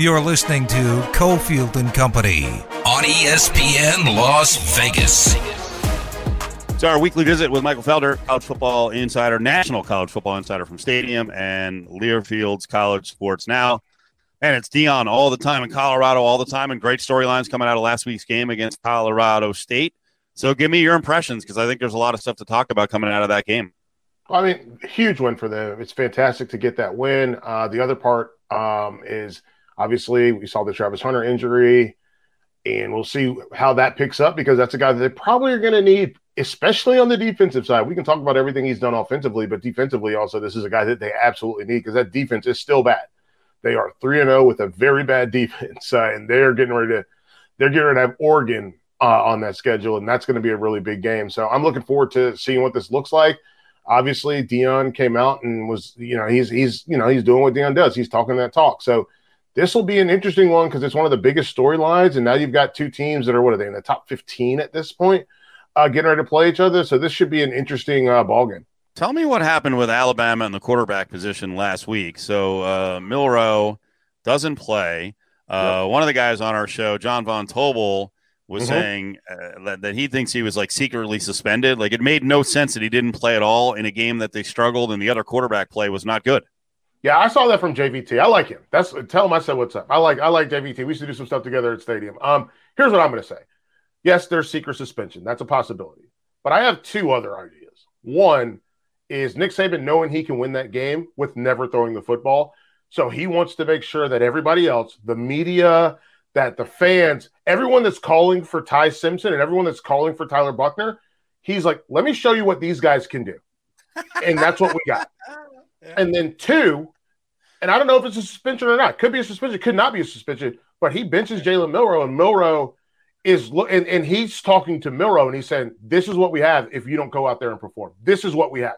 You're listening to Cofield and Company on ESPN Las Vegas. It's our weekly visit with Michael Felder, college football insider, national college football insider from Stadium and Learfield's College Sports Now. And it's Deion all the time in Colorado, all the time, and great storylines coming out of last week's game against Colorado State. So give me your impressions because I think there's a lot of stuff to talk about coming out of that game. I mean, huge win for them. It's fantastic to get that win. Uh, the other part um, is obviously we saw the Travis Hunter injury, and we'll see how that picks up because that's a guy that they probably are going to need, especially on the defensive side. We can talk about everything he's done offensively, but defensively also, this is a guy that they absolutely need because that defense is still bad. They are three and zero oh with a very bad defense, uh, and they're getting ready to they're getting ready to have Oregon uh, on that schedule, and that's going to be a really big game. So I'm looking forward to seeing what this looks like. Obviously, Deion came out and was, you know, he's he's you know he's doing what Deion does. He's talking that talk. So this will be an interesting one because it's one of the biggest storylines, and now you've got two teams that are what are they in the top 15 at this point, uh, getting ready to play each other. So this should be an interesting uh, ball game. Tell me what happened with Alabama in the quarterback position last week. So uh, Milroe doesn't play. Uh, yep. One of the guys on our show, John Von Tobel, was mm-hmm. saying uh, that, that he thinks he was like secretly suspended. Like it made no sense that he didn't play at all in a game that they struggled and the other quarterback play was not good. Yeah, I saw that from JVT. I like him. That's tell him I said what's up. I like I like JVT. We to do some stuff together at Stadium. Um, here's what I'm going to say. Yes, there's secret suspension. That's a possibility. But I have two other ideas. One is Nick Saban knowing he can win that game with never throwing the football. So he wants to make sure that everybody else, the media, that the fans, everyone that's calling for Ty Simpson and everyone that's calling for Tyler Buchner, he's like, let me show you what these guys can do. And that's what we got. And then two, and I don't know if it's a suspension or not. Could be a suspension, could not be a suspension, but he benches Jalen Milroe, and Milroe is and, and he's talking to Milroe and he's saying, This is what we have if you don't go out there and perform. This is what we have.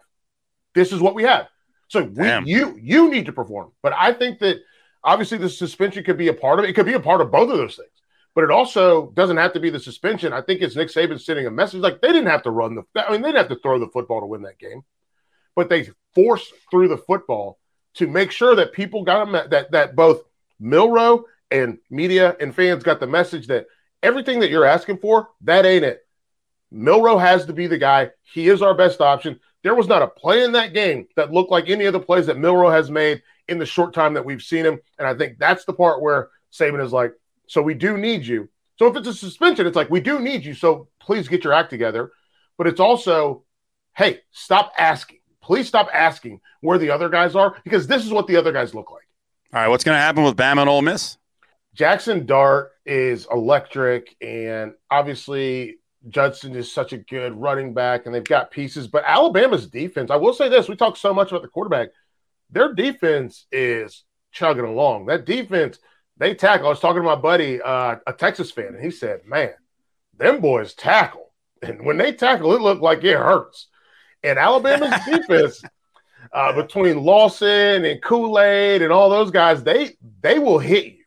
This is what we have. So we, you you need to perform. But I think that obviously the suspension could be a part of it. It could be a part of both of those things. But it also doesn't have to be the suspension. I think it's Nick Saban sending a message like they didn't have to run the. I mean, they didn't have to throw the football to win that game, but they forced through the football to make sure that people got them that that both Milroe and media and fans got the message that everything that you're asking for that ain't it. Milroe has to be the guy. He is our best option. There was not a play in that game that looked like any of the plays that Milroe has made in the short time that we've seen him. And I think that's the part where Saban is like, so we do need you. So if it's a suspension, it's like, we do need you. So please get your act together. But it's also, hey, stop asking. Please stop asking where the other guys are because this is what the other guys look like. All right. What's going to happen with Bama and Ole Miss? Jackson Dart is electric. And obviously, Judkins is such a good running back and they've got pieces. But Alabama's defense, I will say this we talk so much about the quarterback, their defense is chugging along. That defense, they tackle. I was talking to my buddy, uh, a Texas fan, and he said, Man, them boys tackle. And when they tackle, it looked like it hurts. And Alabama's defense, uh, between Lawson and Kool Aid and all those guys, they they will hit you.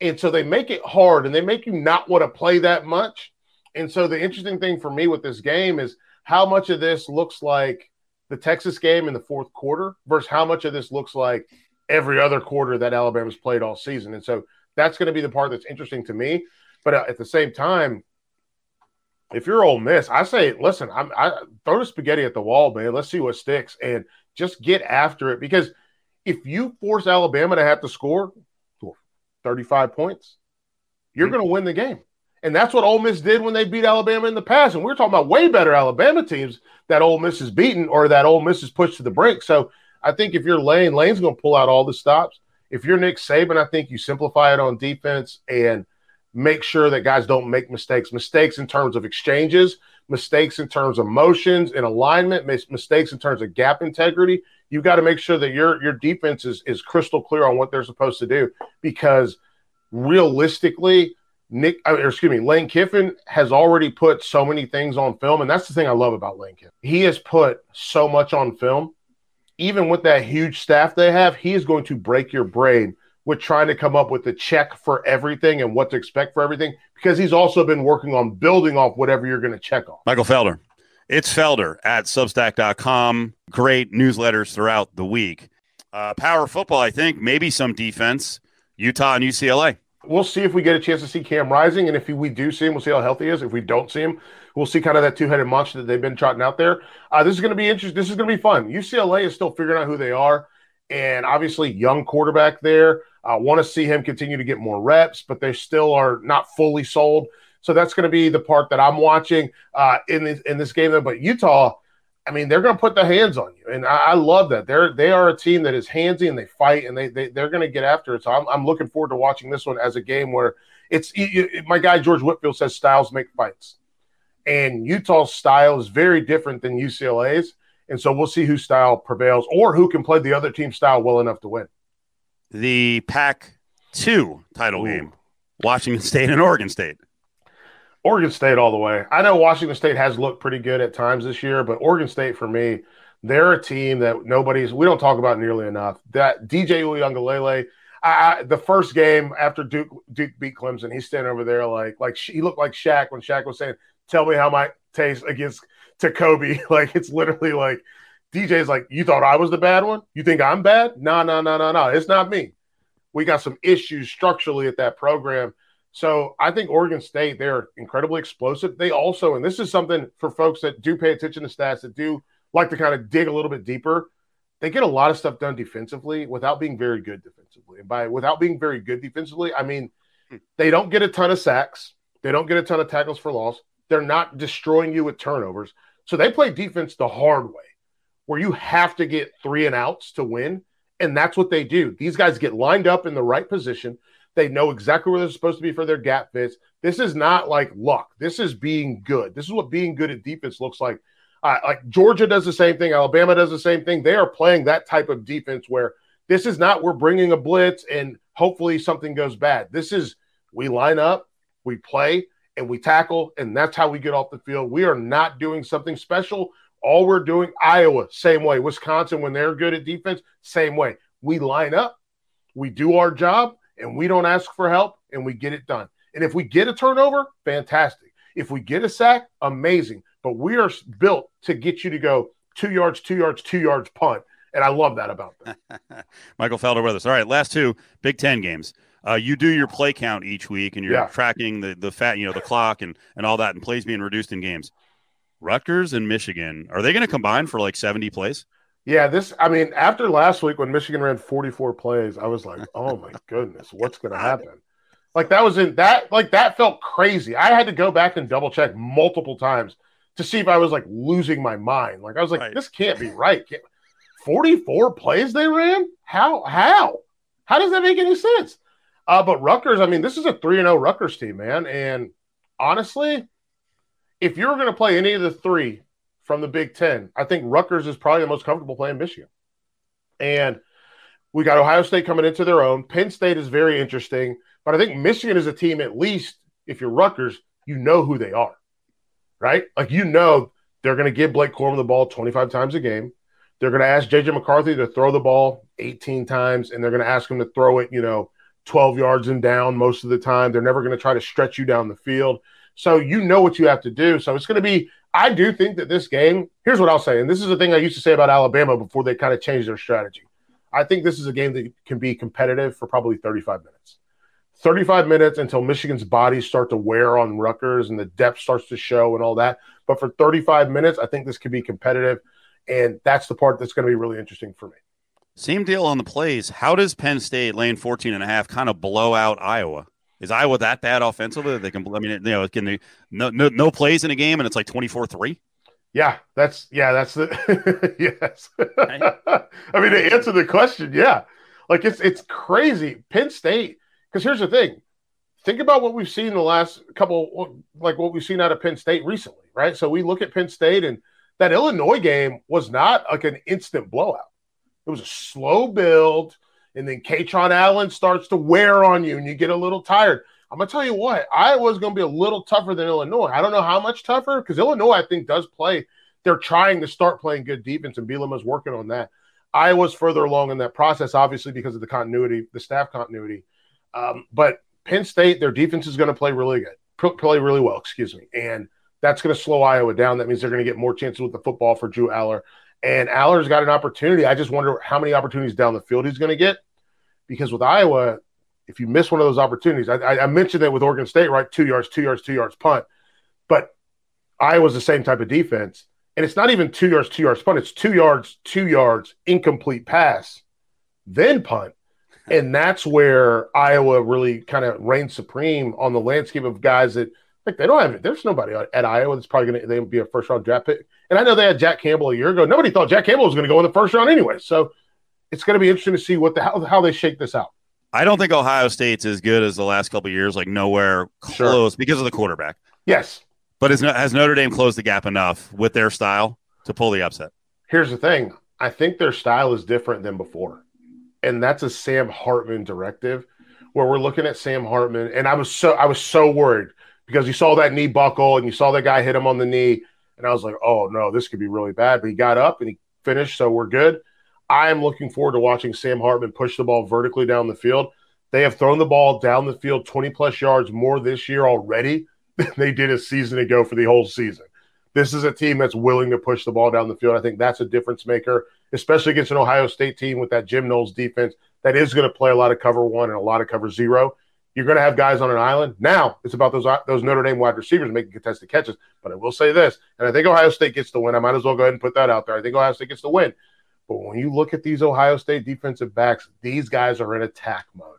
And so they make it hard and they make you not want to play that much. And so the interesting thing for me with this game is how much of this looks like the Texas game in the fourth quarter versus how much of this looks like every other quarter that Alabama's played all season. And so that's going to be the part that's interesting to me. But uh, at the same time, if you're Ole Miss, I say, listen, I'm, I throw the spaghetti at the wall, man. Let's see what sticks and just get after it. Because if you force Alabama to have to score 35 points, you're mm-hmm. going to win the game. And that's what Ole Miss did when they beat Alabama in the past. And we're talking about way better Alabama teams that Ole Miss has beaten or that Ole Miss has pushed to the brink. So I think if you're Lane, Lane's going to pull out all the stops. If you're Nick Saban, I think you simplify it on defense and make sure that guys don't make mistakes. Mistakes in terms of exchanges, mistakes in terms of motions and alignment, mistakes in terms of gap integrity. You've got to make sure that your your defense is, is crystal clear on what they're supposed to do because realistically, Nick, uh, excuse me, Lane Kiffin has already put so many things on film, and that's the thing I love about Lane Kiffin. He has put so much on film. Even with that huge staff they have, he is going to break your brain with trying to come up with a check for everything and what to expect for everything because he's also been working on building off whatever you're going to check on. Michael Felder. It's Felder at substack.com. Great newsletters throughout the week. Uh, power football, I think, maybe some defense. Utah and UCLA. We'll see if we get a chance to see Cam Rising, and if we do see him, we'll see how healthy he is. If we don't see him, we'll see kind of that two-headed monster that they've been trotting out there. Uh, this is going to be interesting. This is going to be fun. UCLA is still figuring out who they are, and obviously young quarterback there. I want to see him continue to get more reps, but they still are not fully sold. So that's going to be the part that I'm watching uh, in this in this game. But Utah, I mean, they're going to put the hands on you, and I, I, love that. They're they are a team that is handsy and they fight and they, they they're going to get after it. So I'm I'm looking forward to watching this one as a game where it's my guy George Whitfield says styles make fights, and Utah's style is very different than UCLA's, and so we'll see whose style prevails or who can play the other team's style well enough to win. The Pac two title Ooh. game, Washington State and Oregon State. Oregon State all the way. I know Washington State has looked pretty good at times this year, but Oregon State for me, they're a team that nobody's we don't talk about nearly enough. That DJ Uiagalelei, I, the first game after Duke Duke beat Clemson, he's standing over there like like he looked like Shaq when Shaq was saying, "Tell me how my taste against to Kobe." like it's literally like DJ's like, "You thought I was the bad one? You think I'm bad? No, no, no, no, no. It's not me. We got some issues structurally at that program." So I think Oregon State, they're incredibly explosive. They also, and this is something for folks that do pay attention to stats, that do like to kind of dig a little bit deeper, they get a lot of stuff done defensively without being very good defensively. And by without being very good defensively, I mean hmm. they don't get a ton of sacks, they don't get a ton of tackles for loss, they're not destroying you with turnovers. So they play defense the hard way, where you have to get three and outs to win. And that's what they do. These guys get lined up in the right position. They know exactly where they're supposed to be for their gap fits. This is not like luck. This is being good. This is what being good at defense looks like. Uh, like Georgia does the same thing. Alabama does the same thing. They are playing that type of defense where this is not we're bringing a blitz and hopefully something goes bad. This is we line up, we play, and we tackle, and that's how we get off the field. We are not doing something special. All we're doing, Iowa, same way. Wisconsin, when they're good at defense, same way. We line up, we do our job, and we don't ask for help and we get it done. And if we get a turnover, fantastic. If we get a sack, amazing. But we are built to get you to go two yards, two yards, two yards punt. And I love that about them. Michael Felder with us. All right, last two Big Ten games. Uh, you do your play count each week, and you're yeah. tracking the the fat, you know, the clock and and all that, and plays being reduced in games. Rutgers and Michigan are they going to combine for like 70 plays? Yeah, this. I mean, after last week when Michigan ran 44 plays, I was like, "Oh my goodness, what's going to happen?" Like that was in that. Like that felt crazy. I had to go back and double check multiple times to see if I was like losing my mind. Like I was like, right. "This can't be right." 44 plays they ran? How? How? How does that make any sense? Uh, but Rutgers, I mean, this is a 3 0 Rutgers team, man. And honestly, if you're going to play any of the three from the Big Ten. I think Rutgers is probably the most comfortable playing Michigan. And we got Ohio State coming into their own. Penn State is very interesting, but I think Michigan is a team, at least if you're Rutgers, you know who they are, right? Like you know they're going to give Blake Corum the ball 25 times a game. They're going to ask JJ McCarthy to throw the ball 18 times, and they're going to ask him to throw it, you know, 12 yards and down most of the time. They're never going to try to stretch you down the field. So you know what you have to do. So it's going to be I do think that this game, here's what I'll say, and this is the thing I used to say about Alabama before they kind of changed their strategy. I think this is a game that can be competitive for probably 35 minutes. 35 minutes until Michigan's bodies start to wear on Rutgers and the depth starts to show and all that. But for 35 minutes, I think this could be competitive. And that's the part that's going to be really interesting for me. Same deal on the plays. How does Penn State lane 14 and a half kind of blow out Iowa? Is Iowa that bad offensively? They can. I mean, you know, can they no no, no plays in a game and it's like twenty four three. Yeah, that's yeah, that's the yes. I mean, to answer the question, yeah, like it's it's crazy. Penn State, because here's the thing. Think about what we've seen the last couple, like what we've seen out of Penn State recently, right? So we look at Penn State, and that Illinois game was not like an instant blowout. It was a slow build and then Kaytron Allen starts to wear on you and you get a little tired. I'm gonna tell you what, Iowa's gonna be a little tougher than Illinois. I don't know how much tougher because Illinois, I think, does play. They're trying to start playing good defense, and Bielema is working on that. Iowa's further along in that process, obviously, because of the continuity, the staff continuity. Um, but Penn State, their defense is going to play really good, play really well, excuse me, and that's going to slow Iowa down. That means they're going to get more chances with the football for Drew Allar. And Allar's got an opportunity. I just wonder how many opportunities down the field he's going to get. Because with Iowa, if you miss one of those opportunities, I, I, mentioned that with Oregon State, right? Two yards, two yards, two yards punt. But Iowa's the same type of defense. And it's not even two yards, two yards punt. It's two yards, two yards, incomplete pass, then punt. And that's where Iowa really kind of reigns supreme on the landscape of guys that like they don't have it. there's nobody at Iowa that's probably gonna they be a first round draft pick. And I know they had Jack Campbell a year ago. Nobody thought Jack Campbell was gonna go in the first round anyway. So it's gonna be interesting to see what the how, how they shake this out. I don't think Ohio State's as good as the last couple years, like nowhere close sure. because of the quarterback. Yes. But is, has Notre Dame closed the gap enough with their style to pull the upset? Here's the thing I think their style is different than before. And that's a Sam Hartman directive where we're looking at Sam Hartman. And I was so I was so worried because you saw that knee buckle and you saw that guy hit him on the knee. And I was like, oh no, this could be really bad. But he got up and he finished, so we're good. I am looking forward to watching Sam Hartman push the ball vertically down the field. They have thrown the ball down the field 20 plus yards more this year already than they did a season ago for the whole season. This is a team that's willing to push the ball down the field. I think that's a difference maker, especially against an Ohio State team with that Jim Knowles defense that is going to play a lot of cover one and a lot of cover zero. You're going to have guys on an island. Now it's about those those Notre Dame wide receivers making contested catches. But I will say this, and I think Ohio State gets the win. I might as well go ahead and put that out there. I think Ohio State gets the win. But when you look at these Ohio State defensive backs, these guys are in attack mode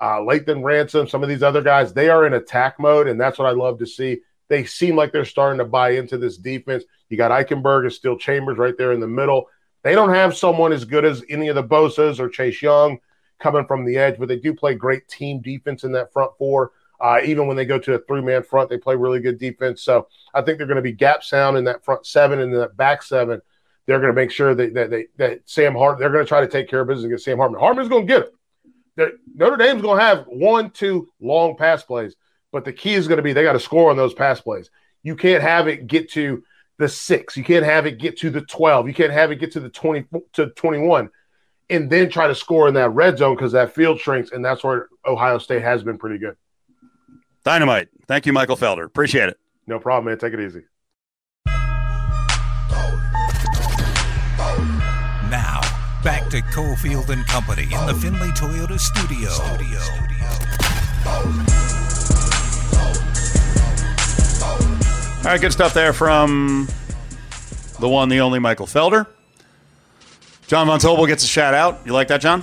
uh, Lathan Ransom, some of these other guys, they are in attack mode, and that's what I love to see. They seem like they're starting to buy into this defense. You got Eichenberg and Steele Chambers right there in the middle. They don't have someone as good as any of the Bosa's or Chase Young coming from the edge, but they do play great team defense in that front four. Uh, even when they go to a three man front, they play really good defense. So I think they're going to be gap sound in that front seven and that back seven. They're going to make sure that that, they, that Sam Hart, they're going to try to take care of business against Sam Hartman. Hartman's going to get it. Notre Dame's going to have one, two long pass plays, but the key is going to be they got to score on those pass plays. You can't have it get to the six. You can't have it get to the 12. You can't have it get to the 20 to 21 and then try to score in that red zone because that field shrinks. And that's where Ohio State has been pretty good. Dynamite. Thank you, Michael Felder. Appreciate it. No problem, man. Take it easy. Now, back to Cofield and Company in the Findlay Toyota studio. studio. All right, good stuff there from the one, the only Michael Felder. John Von Tobel gets a shout out. You like that, John?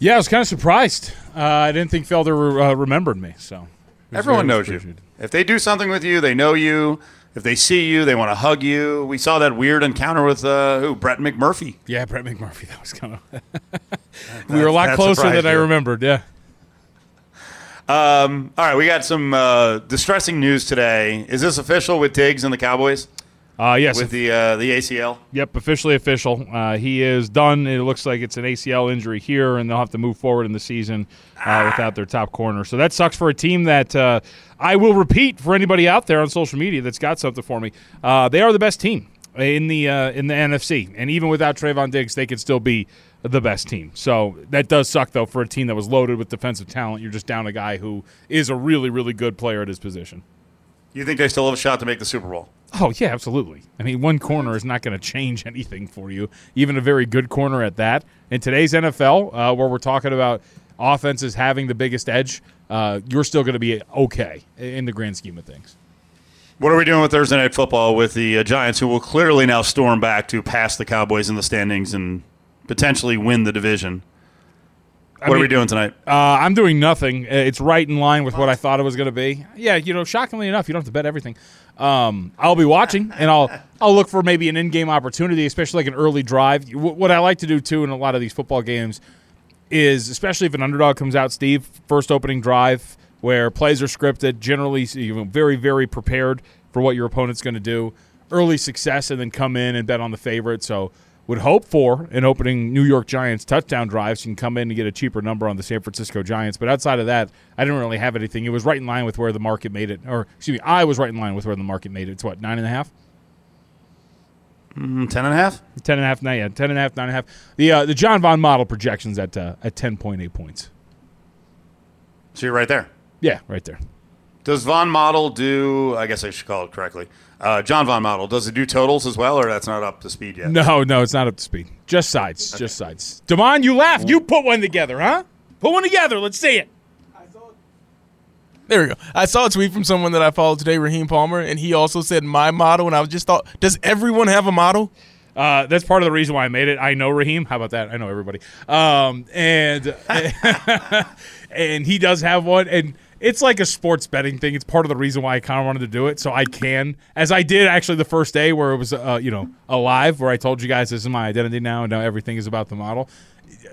Yeah, I was kind of surprised. Uh, I didn't think Felder uh, remembered me. So everyone knows you. If they do something with you, they know you. If they see you, they want to hug you. We saw that weird encounter with uh, who? Brett McMurphy. Yeah, Brett McMurphy. That was kind of. we were a lot closer than you. I remembered. Yeah. Um, all right, we got some uh, distressing news today. Is this official with Diggs and the Cowboys? Uh, yes, with the uh, the ACL. Yep, officially official. Uh, he is done. It looks like it's an ACL injury here, and they'll have to move forward in the season uh, without their top corner. So that sucks for a team that uh, I will repeat for anybody out there on social media that's got something for me. Uh, they are the best team in the in the NFC, and even without Trevon Diggs, they could still be the best team. So that does suck though for a team that was loaded with defensive talent. You're just down a guy who is a really really good player at his position. You think they still have a shot to make the Super Bowl? Oh yeah, absolutely. I mean, one corner is not going to change anything for you, even a very good corner at that. In today's NFL, uh, where we're talking about offenses having the biggest edge, uh, you're still going to be okay in the grand scheme of things. What are we doing with Thursday night football with the uh, Giants, who will clearly now storm back to pass the Cowboys in the standings and potentially win the division? What mean, are we doing tonight? Uh, I'm doing nothing. It's right in line with what I thought it was going to be. Yeah, you know, shockingly enough, you don't have to bet everything. Um, I'll be watching, and I'll I'll look for maybe an in-game opportunity, especially like an early drive. What I like to do too in a lot of these football games is, especially if an underdog comes out, Steve, first opening drive where plays are scripted, generally you know, very very prepared for what your opponent's going to do. Early success, and then come in and bet on the favorite. So would hope for an opening New York Giants touchdown drive so you can come in and get a cheaper number on the San Francisco Giants. But outside of that, I didn't really have anything. It was right in line with where the market made it. Or, excuse me, I was right in line with where the market made it. It's what, nine and a half? Mm, ten and a half? Ten and a half, nine, yeah, ten and a half, nine and a half. The, uh, the John Von model projections at, uh, at 10.8 points. So you're right there? Yeah, right there. Does Von Model do? I guess I should call it correctly. Uh, John Von Model does it do totals as well, or that's not up to speed yet? No, no, it's not up to speed. Just sides, okay. just sides. Demond, you laughed. You put one together, huh? Put one together. Let's see it. There we go. I saw a tweet from someone that I followed today, Raheem Palmer, and he also said my model. And I was just thought, does everyone have a model? Uh, that's part of the reason why I made it. I know Raheem. How about that? I know everybody. Um, and and he does have one, and it's like a sports betting thing. It's part of the reason why I kind of wanted to do it, so I can, as I did actually the first day where it was, uh, you know, alive, where I told you guys this is my identity now, and now everything is about the model.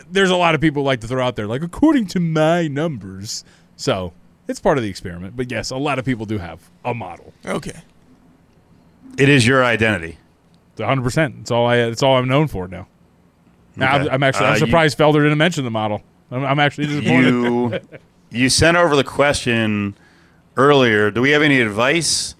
There's a lot of people like to throw out there like according to my numbers. So it's part of the experiment. But yes, a lot of people do have a model. Okay. It is your identity. It's 100. percent It's all I. It's all I'm known for now. Now Okay. I'm, I'm actually. I'm Uh, you- surprised Felder didn't mention the model. I'm, I'm actually disappointed. You you sent over the question earlier. Do we have any advice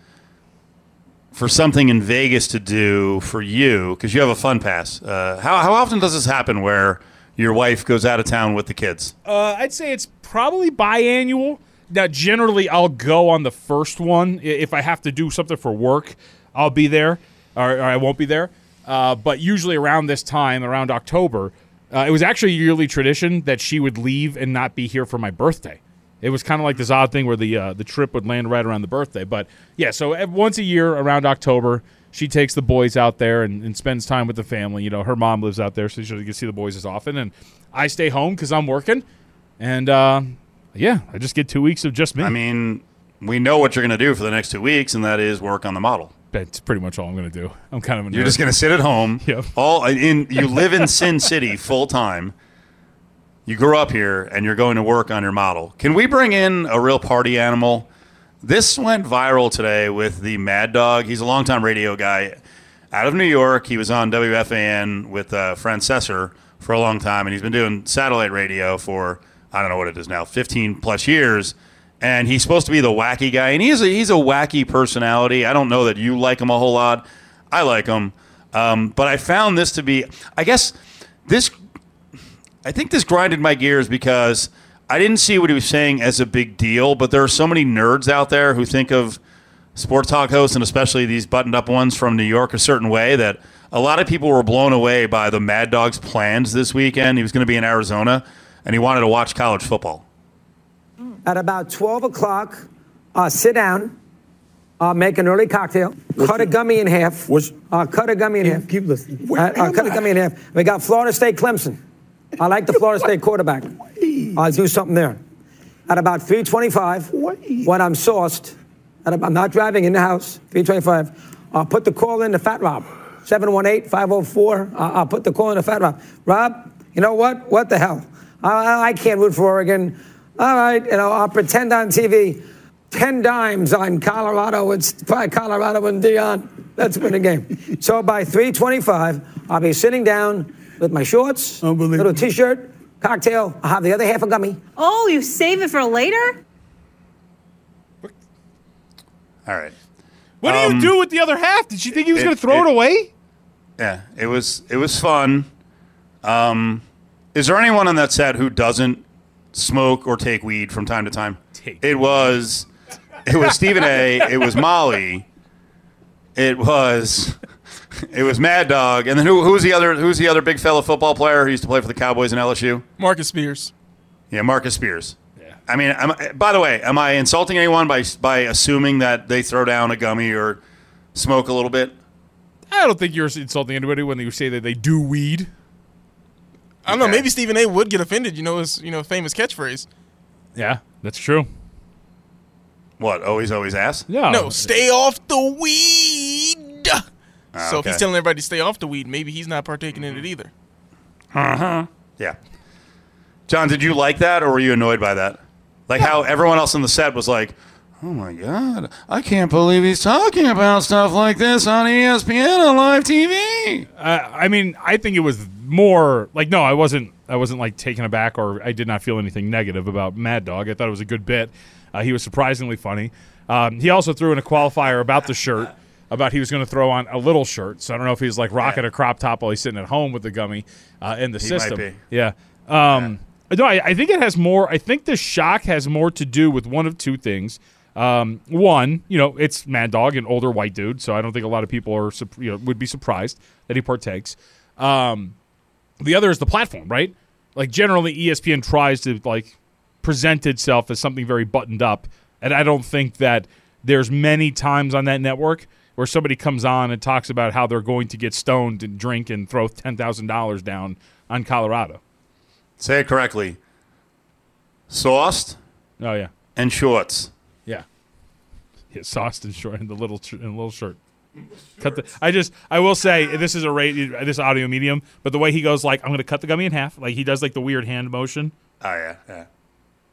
for something in Vegas to do for you? Because you have a fun pass. Uh, how how often does this happen where your wife goes out of town with the kids? Uh, I'd say it's probably biannual. Now, generally, I'll go on the first one. If I have to do something for work, I'll be there, or, or I won't be there. Uh, but usually around this time, around October, uh, it was actually a yearly tradition that she would leave and not be here for my birthday. It was kind of like this odd thing where the uh, the trip would land right around the birthday. But yeah, so once a year around October, she takes the boys out there and, and spends time with the family. You know, her mom lives out there, so she can see the boys as often. And I stay home because I'm working. And uh, yeah, I just get two weeks of just me. I mean, we know what you're going to do for the next two weeks, and that is work on the model. That's pretty much all I'm going to do. I'm kind of a You're nerd. just going to sit at home. Yep. All in you live in Sin City full time. You grew up here and you're going to work on your model. Can we bring in a real party animal? This went viral today with the Mad Dog. He's a longtime radio guy out of New York. He was on WFAN with uh, Francesa for a long time, and he's been doing satellite radio for I don't know what it is now, 15 plus years. And he's supposed to be the wacky guy, and he's a, he's a wacky personality. I don't know that you like him a whole lot. I like him, um, but I found this to be, I guess, this I think this grinded my gears because I didn't see what he was saying as a big deal, but there are so many nerds out there who think of sports talk hosts and especially these buttoned up ones from New York a certain way that a lot of people were blown away by the Mad Dog's plans this weekend. He was going to be in Arizona and he wanted to watch college football. At about 12 o'clock, uh, sit down, uh, make an early cocktail, cut a gummy in half, What's- uh, cut a gummy in half. keep listening. Uh, uh, cut a gummy in half. We got Florida State Clemson. I like the Florida State quarterback. I'll do something there. At about 325, Wait. when I'm sauced, I'm not driving in the house, 325, I'll put the call in to Fat Rob, 718-504. Uh, I'll put the call in to Fat Rob. Rob, you know what? What the hell? I, I can't root for Oregon. All right, you know, I'll pretend on TV. 10 dimes on Colorado. It's probably Colorado and Deion. Let's win the game. So by 325, I'll be sitting down with my shorts, Unbelievable. little t-shirt, cocktail. I'll have the other half a gummy. Oh, you save it for later? All right. what do you do with the other half? Did she think he was going to throw it, it- away? Yeah, it was it was fun. Um, is there anyone on that set who doesn't smoke or take weed from time to time? Take it was it was Stephen A. It was Molly. It was it was Mad Dog, and then who who was the other who's the other big fellow football player who used to play for the Cowboys and LSU? Marcus Spears. Yeah, Marcus Spears. Yeah. I mean, am, by the way, am I insulting anyone by by assuming that they throw down a gummy or smoke a little bit? I don't think you're insulting anybody when you say that they do weed. I don't know. Maybe Stephen A. would get offended. You know his you know famous catchphrase. Yeah, that's true. What? Always, always ass. Yeah. No, stay off the weed. so if Ah, he's telling everybody to stay off the weed, maybe he's not partaking in it either. Uh huh. Yeah. John, did you like that or were you annoyed by that? Like how everyone else on the set was like, oh my God, I can't believe he's talking about stuff like this on ESPN on live TV. Uh, I mean, I think it was more like no, I wasn't. I wasn't like taken aback, or I did not feel anything negative about Mad Dog. I thought it was a good bit. Uh, he was surprisingly funny. Um, he also threw in a qualifier about the shirt, about he was going to throw on a little shirt. So I don't know if he's like rocking a crop top while he's sitting at home with the gummy uh, in the He might system. be. Yeah. Um, No, I, I think it has more. I think the shock has more to do with one of two things. Um, one, you know, it's Mad Dog, an older white dude, so I don't think a lot of people are, you know, would be surprised that he partakes. Um, the other is the platform, right? Like generally, ESPN tries to like present itself as something very buttoned up, and I don't think that there's many times on that network where somebody comes on and talks about how they're going to get stoned and drink and throw ten thousand dollars down on Colorado. Say it correctly. Sauced Oh yeah, and shorts. Yeah, yeah. Sauced and short and the little sh- and the little shirt. Cut the. I just. I will say this is a rate. This audio medium, but the way he goes, like I'm going to cut the gummy in half. Like he does, like the weird hand motion. Oh yeah, yeah.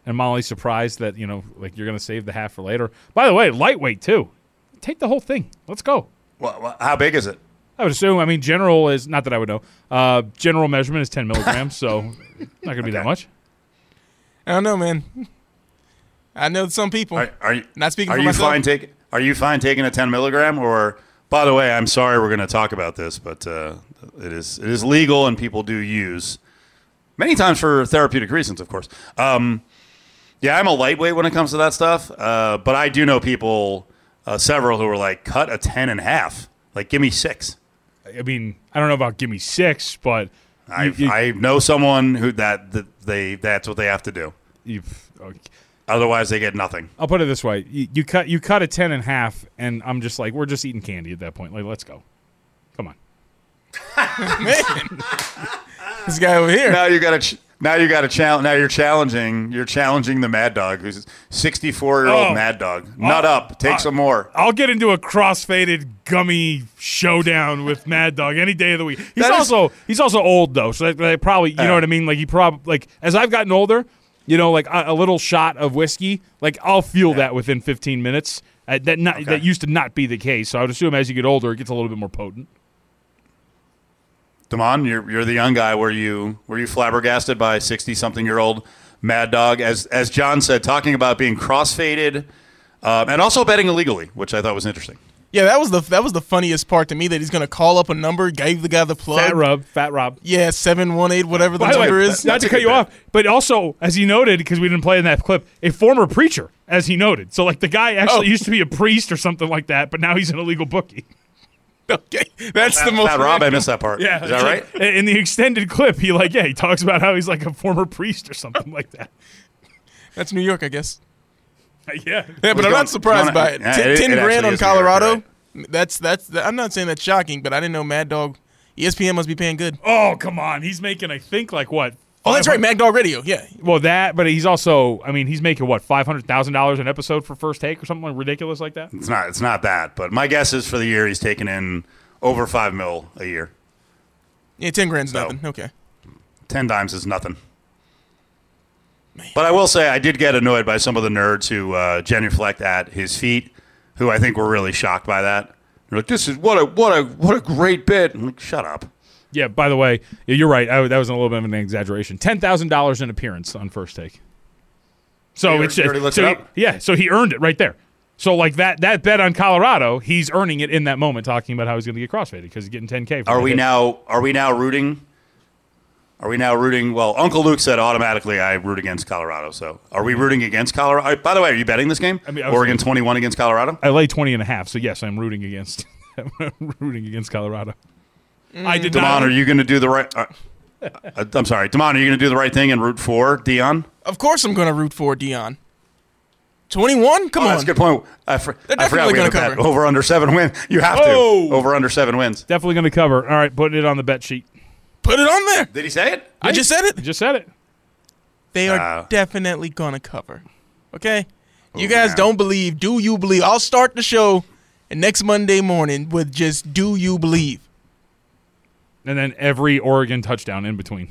And Molly's surprised that you know, like you're going to save the half for later. By the way, lightweight too. Take the whole thing. Let's go. Well, well, how big is it? I would assume. I mean, general is not that I would know. Uh, general measurement is 10 milligrams, so not going to be that much. I don't know, man. I know some people. Are, are you Not speaking Are for you myself. fine taking? Are you fine taking a 10 milligram? Or by the way, I'm sorry we're going to talk about this, but uh, it is it is legal and people do use many times for therapeutic reasons, of course. Um, yeah, I'm a lightweight when it comes to that stuff, uh, but I do know people, uh, several who are like, cut a 10 and a half. Like, give me six. I mean, I don't know about give me six, but I you- you- I know someone who that, that they that's what they have to do. you've- okay. Otherwise, they get nothing. I'll put it this way: you, you cut you cut a 10 and a half, and I'm just like, we're just eating candy at that point. Like, let's go. Come on. This guy over here. now you got to ch- now you got to challenge. Now you're challenging. You're challenging the Mad Dog, who's 64 year old Oh. Mad Dog. Nut up. Take uh, some more. I'll get into a cross-faded gummy showdown with Mad Dog any day of the week. He's That is- also he's also old though, so they, that probably you know what I mean. Like he probably like as I've gotten older, you know, like a, a little shot of whiskey, like I'll feel that within 15 minutes. Uh, that not that used to not be the case. So I would assume as you get older, it gets a little bit more potent. Damon, you're you're the young guy. Were you were you flabbergasted by 60 something year old Mad Dog? As as John said, talking about being crossfaded um, and also betting illegally, which I thought was interesting. Yeah, that was the that was the funniest part to me that he's gonna call up a number, gave the guy the plug. Fat Rob, fat rob. Yeah, seven one eight, whatever the By the way, number is. not to cut you off, but also as he noted, because we didn't play in that clip, a former preacher, as he noted. So like the guy actually Oh. used to be a priest or something like that, but now he's an illegal bookie. okay, that's the most. Fat Rob, I missed that part. Yeah, is that right? like- in the extended clip, he like yeah, he talks about how he's like a former priest or something like that. That's New York, I guess. yeah, Yeah, but I'm not surprised by it. Yeah, Ten, it- 10 grand on is New York, Colorado. right. That's that's. I'm not saying that's shocking, but I didn't know Mad Dog. ESPN must be paying good. Oh come on, he's making I think like what? Oh, that's right, Mad Dog Radio. Yeah, Well, that, but he's also, I mean, he's making what five hundred thousand dollars an episode for first take or something like ridiculous like that. It's not. It's not that. But my guess is for the year he's taking in over five mil a year. yeah, ten grand's No. nothing. Okay. Ten dimes is nothing. But I will say I did get annoyed by some of the nerds who uh, genuflect at his feet, who I think were really shocked by that. They're like, "This is what a what a what a great bit." I'm like, "Shut up." Yeah. By the way, you're right. I, that was a little bit of an exaggeration. Ten thousand dollars in appearance on first take. So You it's already- so it he- yeah. So he earned it right there. So like that that bet on Colorado, he's earning it in that moment, talking about how he's going to get crossfaded because he's getting ten k. Are we now? Are we now rooting? Are we now rooting? Well, Uncle Luke said automatically I root against Colorado. So are we rooting against Colorado? By the way, are you betting this game? I mean, I was- Oregon 21 against Colorado. I lay 20 and a half, so yes, I'm rooting against I'm rooting against Colorado. I did Damon, not. are you going to do the right? Uh, uh, I'm sorry, Damon. Are you going to do the right thing and root for Deion? Of course, I'm gonna root for Deion. Twenty-one. Come Oh, on. that's a good point. I, fr- They're I forgot definitely we had a gonna bet cover. over under seven wins. You have to over under seven wins. Definitely going to cover. All right, putting it on the bet sheet. Put it on there. Did he say it? I just said it. I just said it. They are Ah. definitely gonna cover. Okay. You Oh, guys man. don't believe. Do you believe? I'll start the show and next Monday morning with just "Do you believe?" And then every Oregon touchdown in between.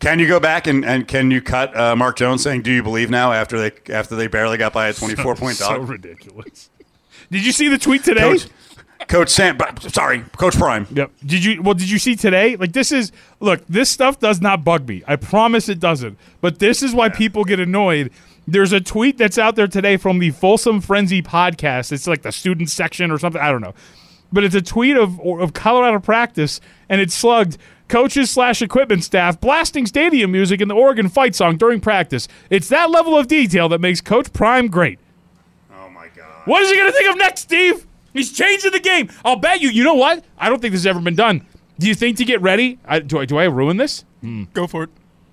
Can you go back and, and can you cut uh, Mark Jones saying "Do you believe now?" after they after they barely got by a 24 point dog? so ridiculous. Did you see the tweet today? Coach, Coach Sam, but- sorry, Coach Prime. Yep. Did you? Well, did you see today? Like this is look. This stuff does not bug me. I promise it doesn't. But this is why people get annoyed. There's a tweet that's out there today from the Folsom Frenzy podcast. It's like the student section or something. I don't know. But it's a tweet of of Colorado practice, and it's slugged. Coaches slash equipment staff blasting stadium music in the Oregon fight song during practice. It's that level of detail that makes Coach Prime great. Oh my God. What is he going to think of next, Steve? He's changing the game. I'll bet you. You know what? I don't think this has ever been done. Do you think to get ready? I, do I do I ruin this? Hmm. Go for it.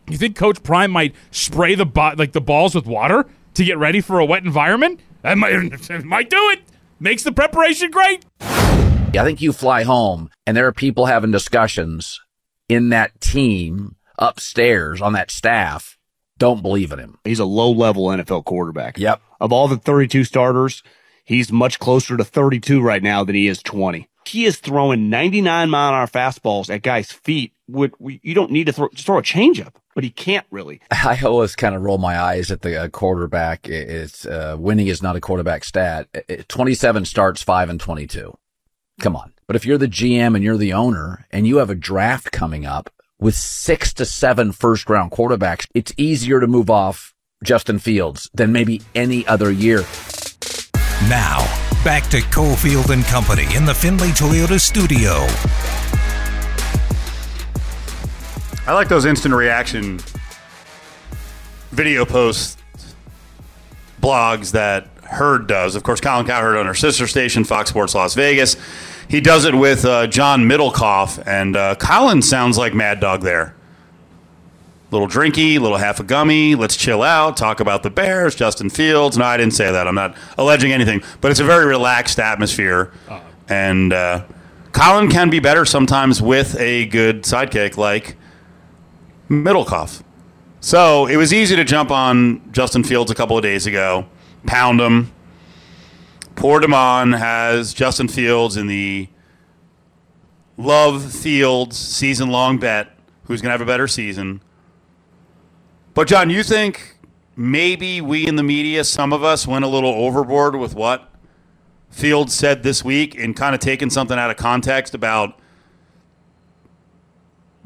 You think Coach Prime might spray the bo- like the balls with water to get ready for a wet environment? That might might do it. Makes the preparation great. I think you fly home and there are people having discussions in that team upstairs on that staff. Don't believe in him. He's a low level NFL quarterback. Yep. Of all the 32 starters, he's much closer to 32 right now than he is 20. He is throwing 99 mile an hour fastballs at guys' feet. Would you don't need to throw just throw a changeup, but he can't really. I always kind of roll my eyes at the uh, quarterback. It's uh, winning is not a quarterback stat. Uh, uh, 27 starts, five and 22. Come on. But if you're the GM and you're the owner and you have a draft coming up with six to seven first round quarterbacks, it's easier to move off Justin Fields than maybe any other year. Now, back to Cofield and Company in the Findlay Toyota studio. I like those instant reaction video posts, blogs that Herd does. Of course, Colin Cowherd on her sister station, Fox Sports Las Vegas. He does it with uh, John Middlekauff, and uh, Colin sounds like Mad Dog there. Little drinky, little half a gummy. Let's chill out, talk about the Bears, Justin Fields. No, I didn't say that. I'm not alleging anything, but it's a very relaxed atmosphere. And uh, Colin can be better sometimes with a good sidekick like Middlekauff. So it was easy to jump on Justin Fields a couple of days ago, pound him. Poor Damon has Justin Fields in the Love Fields season long bet, who's going to have a better season. But, John, you think maybe we in the media, some of us, went a little overboard with what Fields said this week and kind of taken something out of context about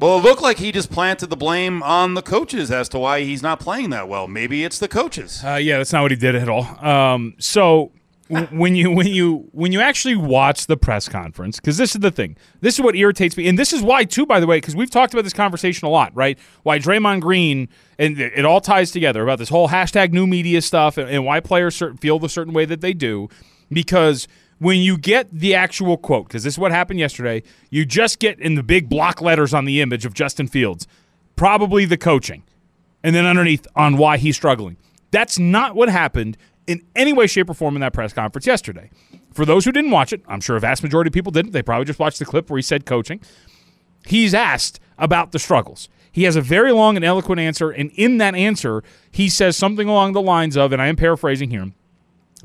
well, it looked like he just planted the blame on the coaches as to why he's not playing that well. Maybe it's the coaches. Uh, yeah, that's not what he did at all. Um, so when you when you when you actually watch the press conference, because this is the thing, this is what irritates me, and this is why too, by the way, because we've talked about this conversation a lot, right? Why Draymond Green and it all ties together about this whole hashtag new media stuff, and, and why players cer- feel the certain way that they do, because when you get the actual quote, because this is what happened yesterday, you just get in the big block letters on the image of Justin Fields, probably the coaching, and then underneath on why he's struggling. That's not what happened in any way, shape, or form in that press conference yesterday. For those who didn't watch it, I'm sure a vast majority of people didn't. They probably just watched the clip where he said coaching. He's asked about the struggles. He has a very long and eloquent answer, and in that answer, he says something along the lines of, and I am paraphrasing here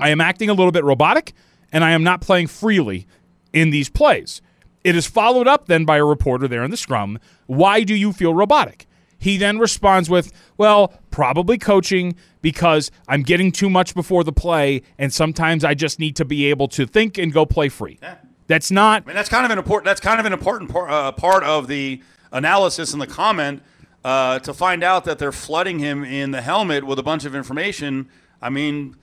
I am acting a little bit robotic, and I am not playing freely in these plays. It is followed up then by a reporter there in the scrum. Why do you feel robotic? He then responds with, Well, probably coaching because I'm getting too much before the play, and sometimes I just need to be able to think and go play free. That's not. I mean, that's kind of an important. That's kind of an important par, uh, part of the analysis and the comment uh, to find out that they're flooding him in the helmet with a bunch of information. I mean,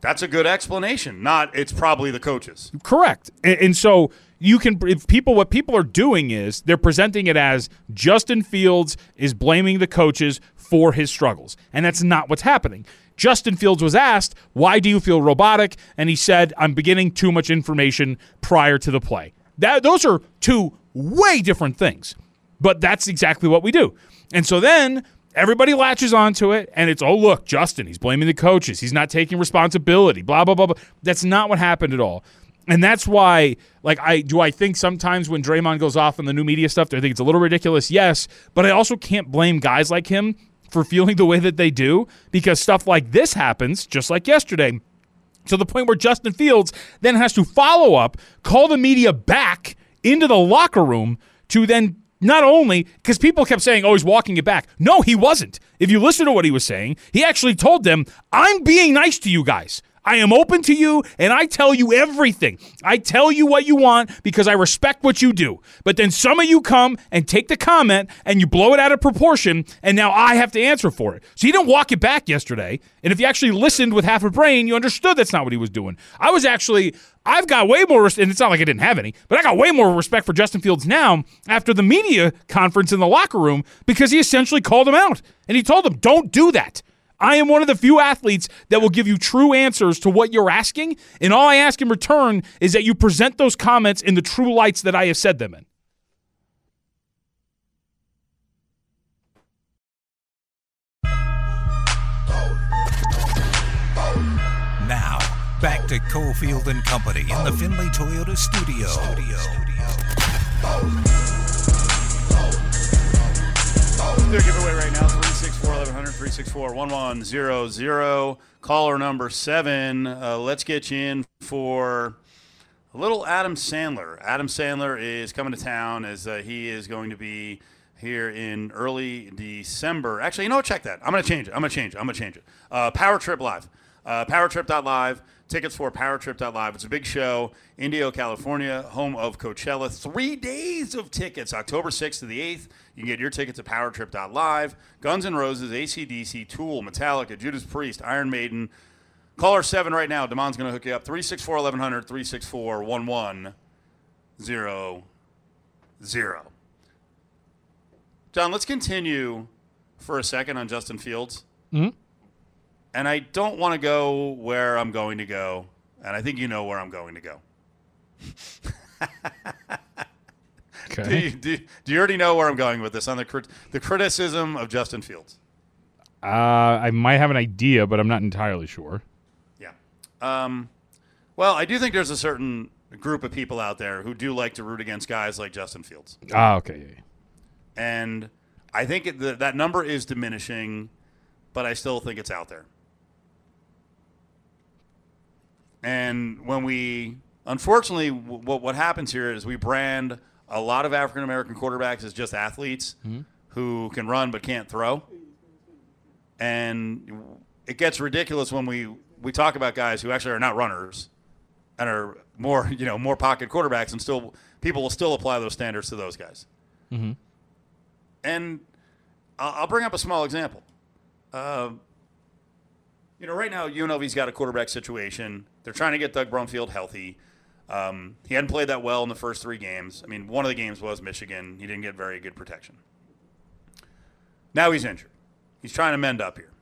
that's a good explanation. Not it's probably the coaches. Correct. And, and so you can if people what people are doing is they're presenting it as Justin Fields is blaming the coaches for his struggles. And that's not what's happening. Justin Fields was asked, "Why do you feel robotic?" and he said, "I'm beginning too much information prior to the play." That those are two way different things. But that's exactly what we do. And so then everybody latches onto it and it's, oh, look, Justin, he's blaming the coaches. He's not taking responsibility, blah, blah, blah, blah. That's not what happened at all. And that's why, like, I do I think sometimes when Draymond goes off on the new media stuff, I think it's a little ridiculous, yes, but I also can't blame guys like him for feeling the way that they do because stuff like this happens just like yesterday. To the point where Justin Fields then has to follow up, call the media back into the locker room to then not only because people kept saying, oh, he's walking it back. No, he wasn't. If you listen to what he was saying, he actually told them, I'm being nice to you guys. I am open to you and I tell you everything. I tell you what you want because I respect what you do. But then some of you come and take the comment and you blow it out of proportion and now I have to answer for it. So he didn't walk it back yesterday. And if you actually listened with half a brain, you understood that's not what he was doing. I was actually I've got way more, and it's not like I didn't have any, but I got way more respect for Justin Fields now after the media conference in the locker room because he essentially called him out and he told him, "Don't do that." I am one of the few athletes that will give you true answers to what you're asking. And all I ask in return is that you present those comments in the true lights that I have said them in. Now, back to Cofield and Company in the Findlay Toyota studio. studio. studio. Their giveaway right now 364 1100 364 1100. Caller number seven. Uh, let's get you in for a little Adam Sandler. Adam Sandler is coming to town as uh, he is going to be here in early December. Actually, you know what? Check that. I'm going to change it. I'm going to change it. I'm going to change it. Uh, Power Trip Live. Uh, powertrip.live. Tickets for powertrip.live. It's a big show. Indio, California, home of Coachella. Three days of tickets, October 6th to the 8th. You can get your tickets at powertrip.live. Guns N' Roses, ACDC, Tool, Metallica, Judas Priest, Iron Maiden. Call Caller 7 right now. Damon's going to hook you up. 364 1100, 364 1100. John, let's continue for a second on Justin Fields. Mhm. And I don't want to go where I'm going to go. And I think you know where I'm going to go. Do you, do, do you already know where I'm going with this on the crit- the criticism of Justin Fields? Uh, I might have an idea, but I'm not entirely sure. Yeah. Um, well, I do think there's a certain group of people out there who do like to root against guys like Justin Fields, Ah, okay. and I think it, the, that number is diminishing, but I still think it's out there. And when we, unfortunately, what what happens here is we brand a lot of African American quarterbacks as just athletes who can run but can't throw, and it gets ridiculous when we we talk about guys who actually are not runners and are more you know more pocket quarterbacks, and still people will still apply those standards to those guys. Mm-hmm. And I'll I'll bring up a small example. Uh, you know, right now UNLV's got a quarterback situation. They're trying to get Doug Brumfield healthy. Um, he hadn't played that well in the first three games. I mean, one of the games was Michigan. He didn't get very good protection. Now he's injured. He's trying to mend up here.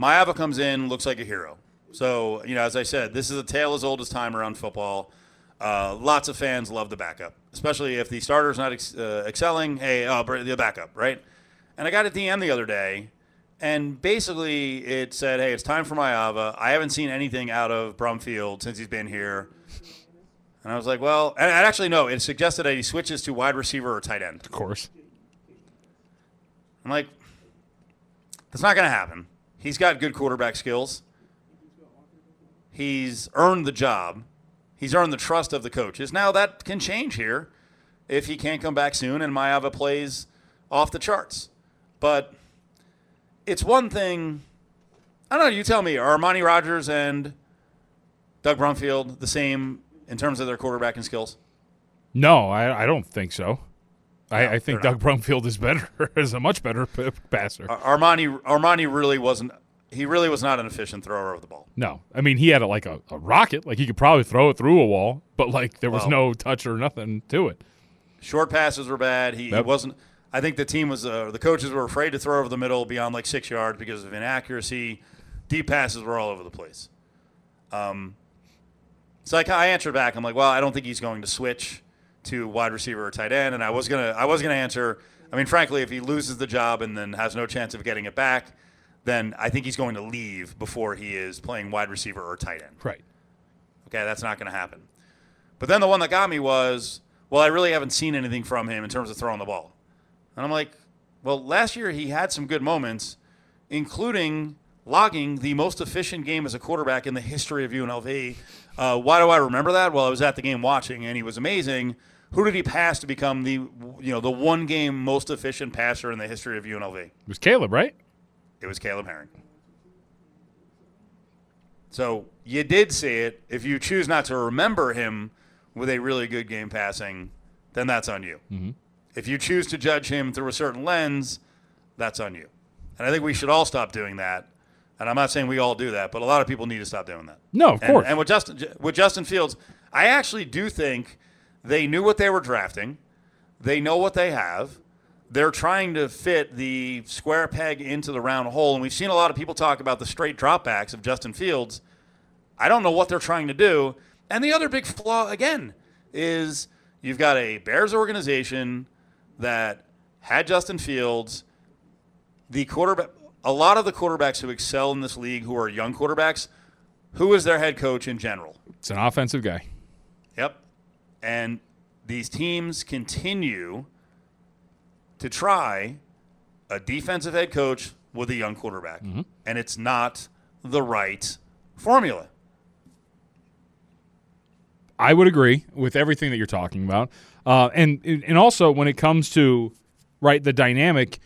Maiava comes in, looks like a hero. So, you know, as I said, this is a tale as old as time around football. Uh, lots of fans love the backup, especially if the starter's not ex- uh, excelling. Hey, uh, the backup, right? And I got a DM the other day, and basically it said, hey, it's time for Maiava. I haven't seen anything out of Brumfield since he's been here. And I was like, well, and and actually, no, it suggested that he switches to wide receiver or tight end. Of course. I'm like, that's not going to happen. He's got good quarterback skills. He's earned the job. He's earned the trust of the coaches. Now that can change here if he can't come back soon and Maiava plays off the charts. But it's one thing. I don't know. You tell me. Are Armani Rogers and Doug Brumfield the same in terms of their quarterbacking skills? No, I, I don't think so. I, I think Doug Brumfield is better, is a much better p- passer. Ar- Armani Armani really wasn't. He really was not an efficient thrower of the ball. No, I mean he had a, like a, a rocket, like he could probably throw it through a wall, but like there was Well- no touch or nothing to it. Short passes were bad. He, he wasn't. I think the team was. Uh, the coaches were afraid to throw over the middle beyond like six yards because of inaccuracy. Deep passes were all over the place. Um, so I, I answered back. I'm like, well, I don't think he's going to switch to wide receiver or tight end. And I was gonna. I was gonna answer. I mean, frankly, if he loses the job and then has no chance of getting it back, then I think he's going to leave before he is playing wide receiver or tight end. Right. Okay, that's not going to happen. But then the one that got me was, well, I really haven't seen anything from him in terms of throwing the ball. And I'm like, well, last year he had some good moments, including logging the most efficient game as a quarterback in the history of UNLV. Uh, why do I remember that? Well, I was at the game watching, and he was amazing. Who did he pass to become the you know the one game most efficient passer in the history of UNLV? It was Caleb, right? It was Caleb Herring. So you did see it. If you choose not to remember him with a really good game passing, then that's on you. Mhm. If you choose to judge him through a certain lens, that's on you. And I think we should all stop doing that. And I'm not saying we all do that, but a lot of people need to stop doing that. No, of And- course. And with Justin with Justin Fields, I actually do think they knew what they were drafting. They know what they have. They're trying to fit the square peg into the round hole. And we've seen a lot of people talk about the straight dropbacks of Justin Fields. I don't know what they're trying to do. And the other big flaw, again, is you've got a Bears organization that had Justin Fields. The quarterback, a lot of the quarterbacks who excel in this league, who are young quarterbacks, Who is their head coach in general? It's an offensive guy. Yep. And these teams continue to try a defensive head coach with a young quarterback. Mm-hmm. And it's not the right formula. I would agree with everything that you're talking about, uh, and and also when it comes to right the dynamic,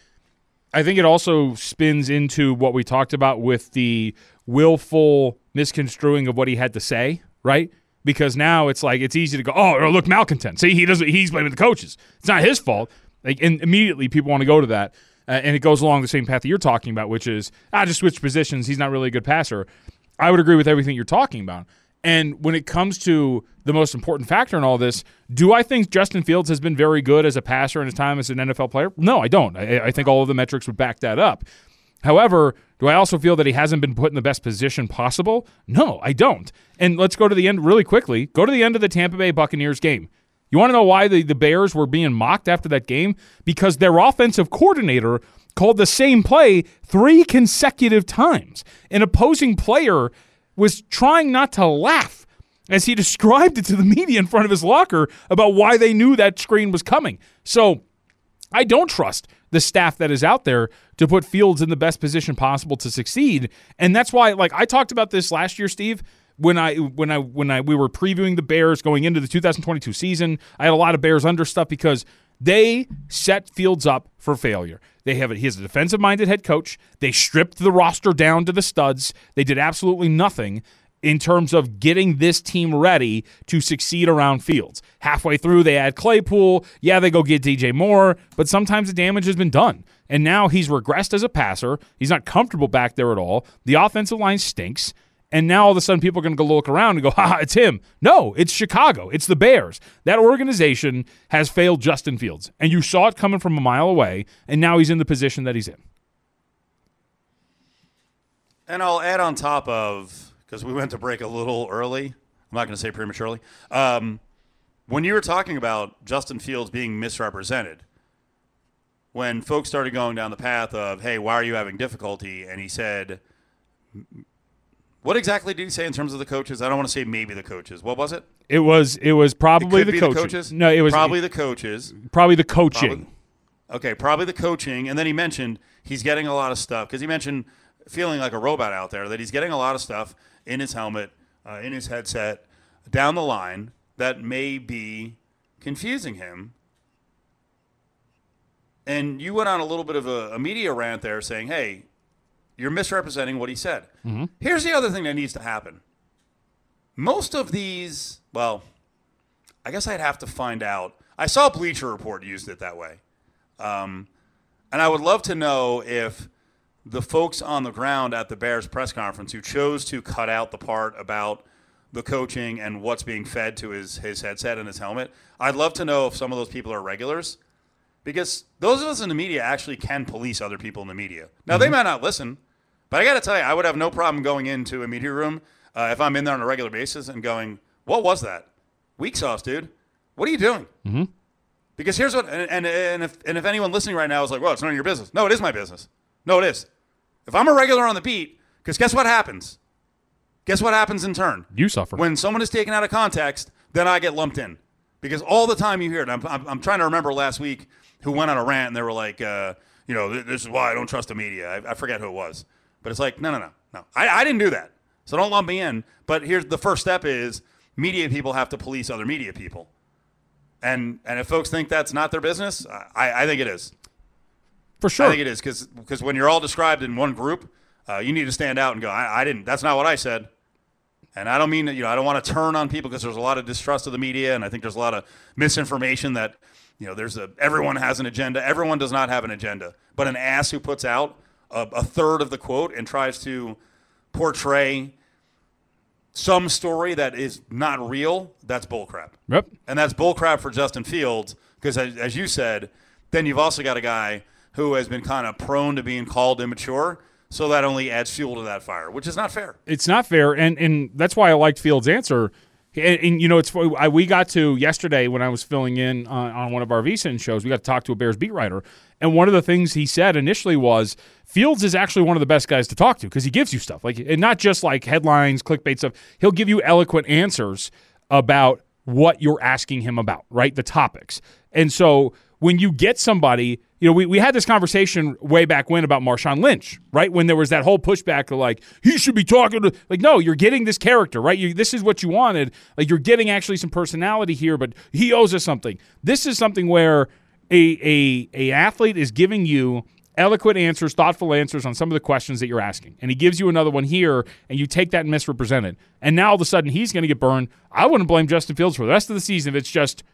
I think it also spins into what we talked about with the willful misconstruing of what he had to say, right? Because now it's like it's easy to go, oh, look, malcontent. See, he doesn't. He's blaming the coaches. It's not his fault. Like, and immediately people want to go to that, uh, and it goes along the same path that you're talking about, which is I just switch positions. He's not really a good passer. I would agree with everything you're talking about. And when it comes to the most important factor in all this, do I think Justin Fields has been very good as a passer in his time as an NFL player? No, I don't. I, I think all of the metrics would back that up. However, do I also feel that he hasn't been put in the best position possible? No, I don't. And let's go to the end really quickly. Go to the end of the Tampa Bay Buccaneers game. You want to know why the, the Bears were being mocked after that game? Because their offensive coordinator called the same play three consecutive times. An opposing player was trying not to laugh as he described it to the media in front of his locker about why they knew that screen was coming. So I don't trust the staff that is out there to put Fields in the best position possible to succeed. And that's why like I talked about this last year, Steve, when I when I when I we were previewing the Bears going into the 2022 season. I had a lot of Bears under stuff because they set Fields up for failure. They have a, he has a defensive minded head coach. They stripped the roster down to the studs. They did absolutely nothing in terms of getting this team ready to succeed around Fields. Halfway through, they add Claypool. Yeah, they go get DJ Moore, but sometimes the damage has been done. And now he's regressed as a passer. He's not comfortable back there at all. The offensive line stinks. And now all of a sudden people are going to go look around and go, ha, it's him. No, it's Chicago. It's the Bears. That organization has failed Justin Fields. And you saw it coming from a mile away. And now he's in the position that he's in. And I'll add on top of because we went to break a little early. I'm not going to say prematurely. Um, when you were talking about Justin Fields being misrepresented, when folks started going down the path of, "Hey, why are you having difficulty?" and he said, "What exactly did he say in terms of the coaches?" I don't want to say maybe the coaches. What was it? It was it was probably It the, be coaching. the coaches. No, it was probably the coaches. probably the coaching. Probably- Okay, probably the coaching, and then he mentioned he's getting a lot of stuff because he mentioned feeling like a robot out there. That he's getting a lot of stuff in his helmet, uh, in his headset, down the line that may be confusing him. And you went on a little bit of a, a media rant there, saying, "Hey, you're misrepresenting what he said." Here's the other thing that needs to happen. Most of these, well, I guess I'd have to find out. I saw Bleacher Report used it that way. Um, and I would love to know if the folks on the ground at the Bears press conference who chose to cut out the part about the coaching and what's being fed to his, his headset and his helmet, I'd love to know if some of those people are regulars. Because those of us in the media actually can police other people in the media. Now, they might not listen, but I got to tell you, I would have no problem going into a media room uh, if I'm in there on a regular basis and going, What was that? Weak sauce, dude. What are you doing? Mm-hmm. Because here's what, and, and, and, if, and if anyone listening right now is like, well, it's none of your business. No, it is my business. No, it is. If I'm a regular on the beat, because guess what happens? Guess what happens in turn? You suffer. When someone is taken out of context, then I get lumped in. Because all the time you hear it, I'm, I'm, I'm trying to remember last week who went on a rant and they were like, uh, you know, "Th- this is why I don't trust the media. I, I forget who it was. But it's like, no, no, no, no. I, I didn't do that. So don't lump me in. But here's the first step is media people have to police other media people. And and if folks think that's not their business, I, I think it is. For sure. I think it is because when you're all described in one group, uh, you need to stand out and go, I, I didn't. That's not what I said. And I don't mean that, you know, I don't want to turn on people because there's a lot of distrust of the media, and I think there's a lot of misinformation that, you know, there's a everyone has an agenda. Everyone does not have an agenda, but an ass who puts out a, a third of the quote and tries to portray some story that is not real, that's bullcrap. Yep. And that's bullcrap for Justin Fields because, as, as you said, then you've also got a guy who has been kind of prone to being called immature. So that only adds fuel to that fire, which is not fair. It's not fair, and and that's why I liked Fields' answer. And, and, you know, it's I, we got to yesterday when I was filling in on, on one of our VSIN shows. We got to talk to a Bears beat writer, and one of the things he said initially was Fields is actually one of the best guys to talk to because he gives you stuff like, and not just like headlines, clickbait stuff. He'll give you eloquent answers about what you're asking him about, right? The topics, and so when you get somebody, you know, we, we had this conversation way back when about Marshawn Lynch, right? When there was that whole pushback of like, he should be talking to, like, no, you're getting this character, right? You, this is what you wanted. Like, you're getting actually some personality here, but he owes us something. This is something where a, a, a athlete is giving you eloquent answers, thoughtful answers on some of the questions that you're asking. And he gives you another one here, and you take that and misrepresent it. And now all of a sudden he's going to get burned. I wouldn't blame Justin Fields for the rest of the season if it's just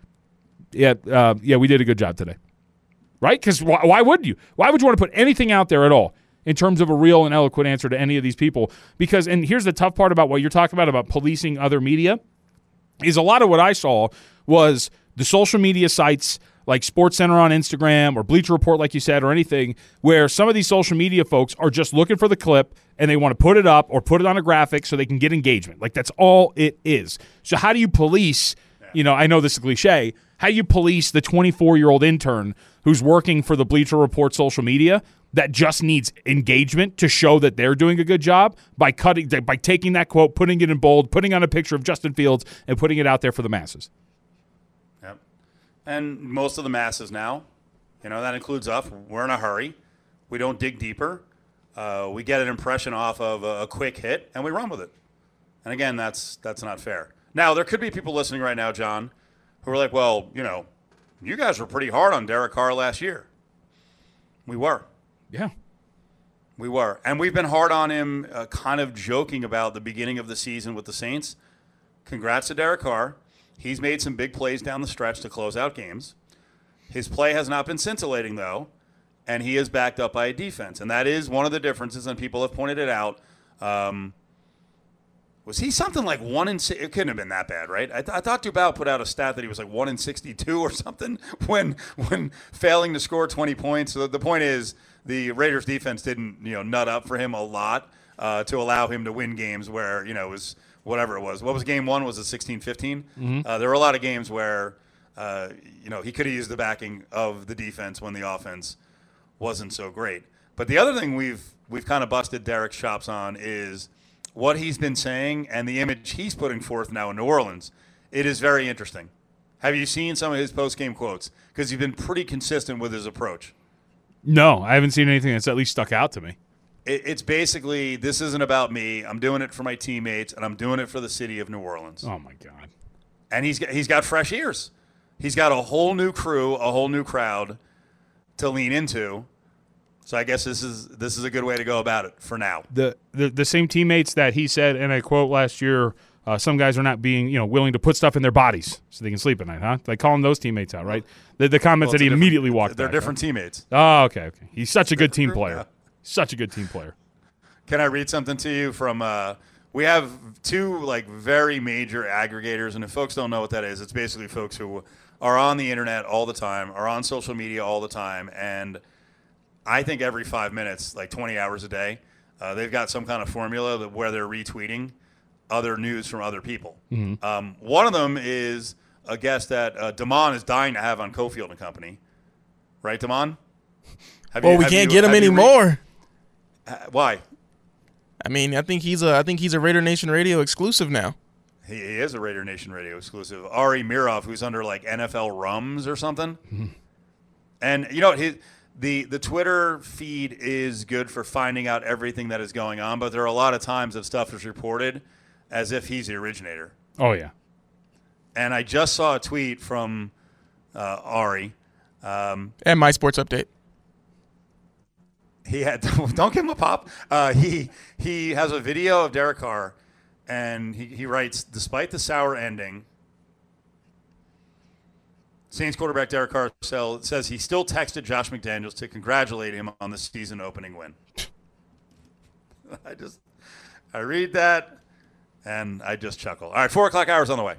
yeah, uh, yeah, we did a good job today, right? Because why, why would you? Why would you want to put anything out there at all in terms of a real and eloquent answer to any of these people? Because, and here's the tough part about what you're talking about about policing other media, is a lot of what I saw was the social media sites like SportsCenter on Instagram or Bleacher Report, like you said, or anything, where some of these social media folks are just looking for the clip and they want to put it up or put it on a graphic so they can get engagement. Like that's all it is. So how do you police? You know, I know this is a cliche. How you police the 24 year old intern who's working for the Bleacher Report social media that just needs engagement to show that they're doing a good job by cutting by taking that quote, putting it in bold, putting on a picture of Justin Fields, and putting it out there for the masses. Yep. And most of the masses now, you know, that includes us. We're in a hurry. We don't dig deeper. Uh, we get an impression off of a, a quick hit, and we run with it. And again, that's that's not fair. Now, there could be people listening right now, John, who were like, well, you know, you guys were pretty hard on Derek Carr last year. We were. Yeah. We were. And we've been hard on him, uh, kind of joking about the beginning of the season with the Saints. Congrats to Derek Carr. He's made some big plays down the stretch to close out games. His play has not been scintillating, though, and he is backed up by a defense. And that is one of the differences, and people have pointed it out. Um, was he something like one in? It couldn't have been that bad, right? I, th- I thought Duval put out a stat that he was like one in sixty-two or something when when failing to score twenty points. So the point is, the Raiders defense didn't you know nut up for him a lot uh, to allow him to win games where you know it was whatever it was. What was game one? Was it 16-15? Mm-hmm. Uh, there were a lot of games where uh, you know he could have used the backing of the defense when the offense wasn't so great. But the other thing we've we've kind of busted Derek's chops on is what he's been saying and the image he's putting forth now in New Orleans, it is very interesting. Have you seen some of his post game quotes? Because he's been pretty consistent with his approach. No, I haven't seen anything that's at least stuck out to me. It, it's basically this isn't about me. I'm doing it for my teammates, and I'm doing it for the city of New Orleans. Oh my god! And he's got, he's got fresh ears. He's got a whole new crew, a whole new crowd to lean into so I guess this is this is a good way to go about it for now. The the, the same teammates that he said, and I quote last year, uh, some guys are not being you know willing to put stuff in their bodies so they can sleep at night, huh? Like calling those teammates out, right? The, the comments well, that he immediately walked. They're back, different teammates. Oh, okay, okay. He's such a good team player. Such a good team player. Can I read something to you from? Uh, we have two like very major aggregators, and if folks don't know what that is, it's basically folks who are on the internet all the time, are on social media all the time, and I think every five minutes, like 20 hours a day, uh, they've got some kind of formula that where they're retweeting other news from other people. Mm-hmm. Um, one of them is a guest that uh, Damon is dying to have on Cofield and Company. Right, Damon? Have well, you, we can't you, get him anymore. Re- uh, why? I mean, I think he's a I think he's a Raider Nation Radio exclusive now. He, he is a Raider Nation Radio exclusive. Ari Meirov, who's under like NFL Rums or something. Mm-hmm. And you know his the the Twitter feed is good for finding out everything that is going on, but there are a lot of times that stuff is reported as if he's the originator. Oh yeah. And I just saw a tweet from uh, Ari. Um, and my sports update. He had don't give him a pop. Uh, he he has a video of Derek Carr, and he, he writes, despite the sour ending, Saints quarterback Derek Carr says he still texted Josh McDaniels to congratulate him on the season opening win. I just, I read that and I just chuckle. All right, four o'clock hours on the way.